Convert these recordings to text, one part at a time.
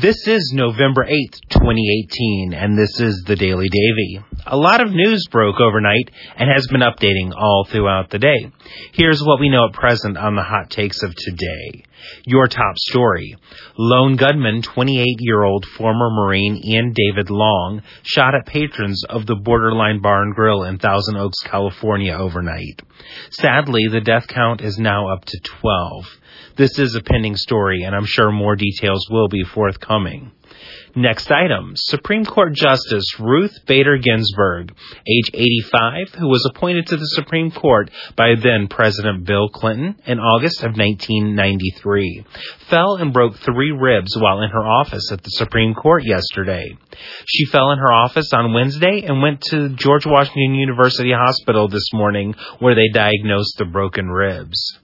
This is November 8th, 2018, and this is the Daily Davey. A lot of news broke overnight and has been updating all throughout the day. Here's what we know at present on the hot takes of today. Your top story. Lone gunman, 28 year old former Marine Ian David Long, shot at patrons of the Borderline Bar and Grill in Thousand Oaks, California overnight. Sadly, the death count is now up to 12. This is a pending story, and I'm sure more details will be forthcoming. Next item Supreme Court Justice Ruth Bader Ginsburg, age 85, who was appointed to the Supreme Court by then President Bill Clinton in August of 1993, fell and broke three ribs while in her office at the Supreme Court yesterday. She fell in her office on Wednesday and went to George Washington University Hospital this morning where they diagnosed the broken ribs.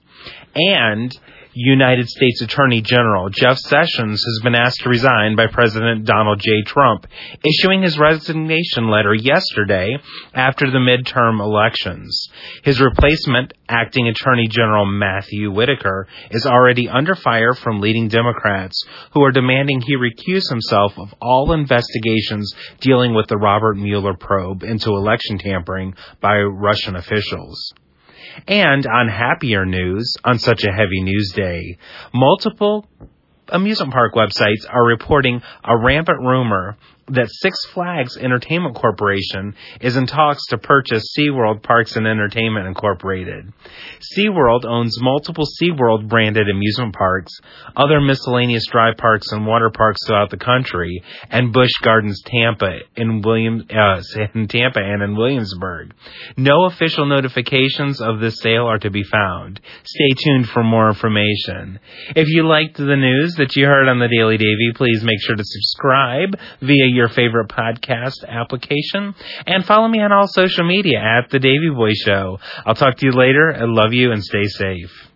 And United States Attorney General Jeff Sessions has been asked to resign by President Donald J. Trump, issuing his resignation letter yesterday after the midterm elections. His replacement, Acting Attorney General Matthew Whitaker, is already under fire from leading Democrats who are demanding he recuse himself of all investigations dealing with the Robert Mueller probe into election tampering by Russian officials. And on happier news, on such a heavy news day, multiple amusement park websites are reporting a rampant rumor that Six Flags Entertainment Corporation is in talks to purchase SeaWorld Parks and Entertainment Incorporated. SeaWorld owns multiple SeaWorld branded amusement parks, other miscellaneous dry parks and water parks throughout the country, and Busch Gardens Tampa in William uh, in Tampa and in Williamsburg. No official notifications of this sale are to be found. Stay tuned for more information. If you liked the news that you heard on the Daily Davey, please make sure to subscribe via your favorite podcast application and follow me on all social media at The Davey Boy Show. I'll talk to you later. I love you and stay safe.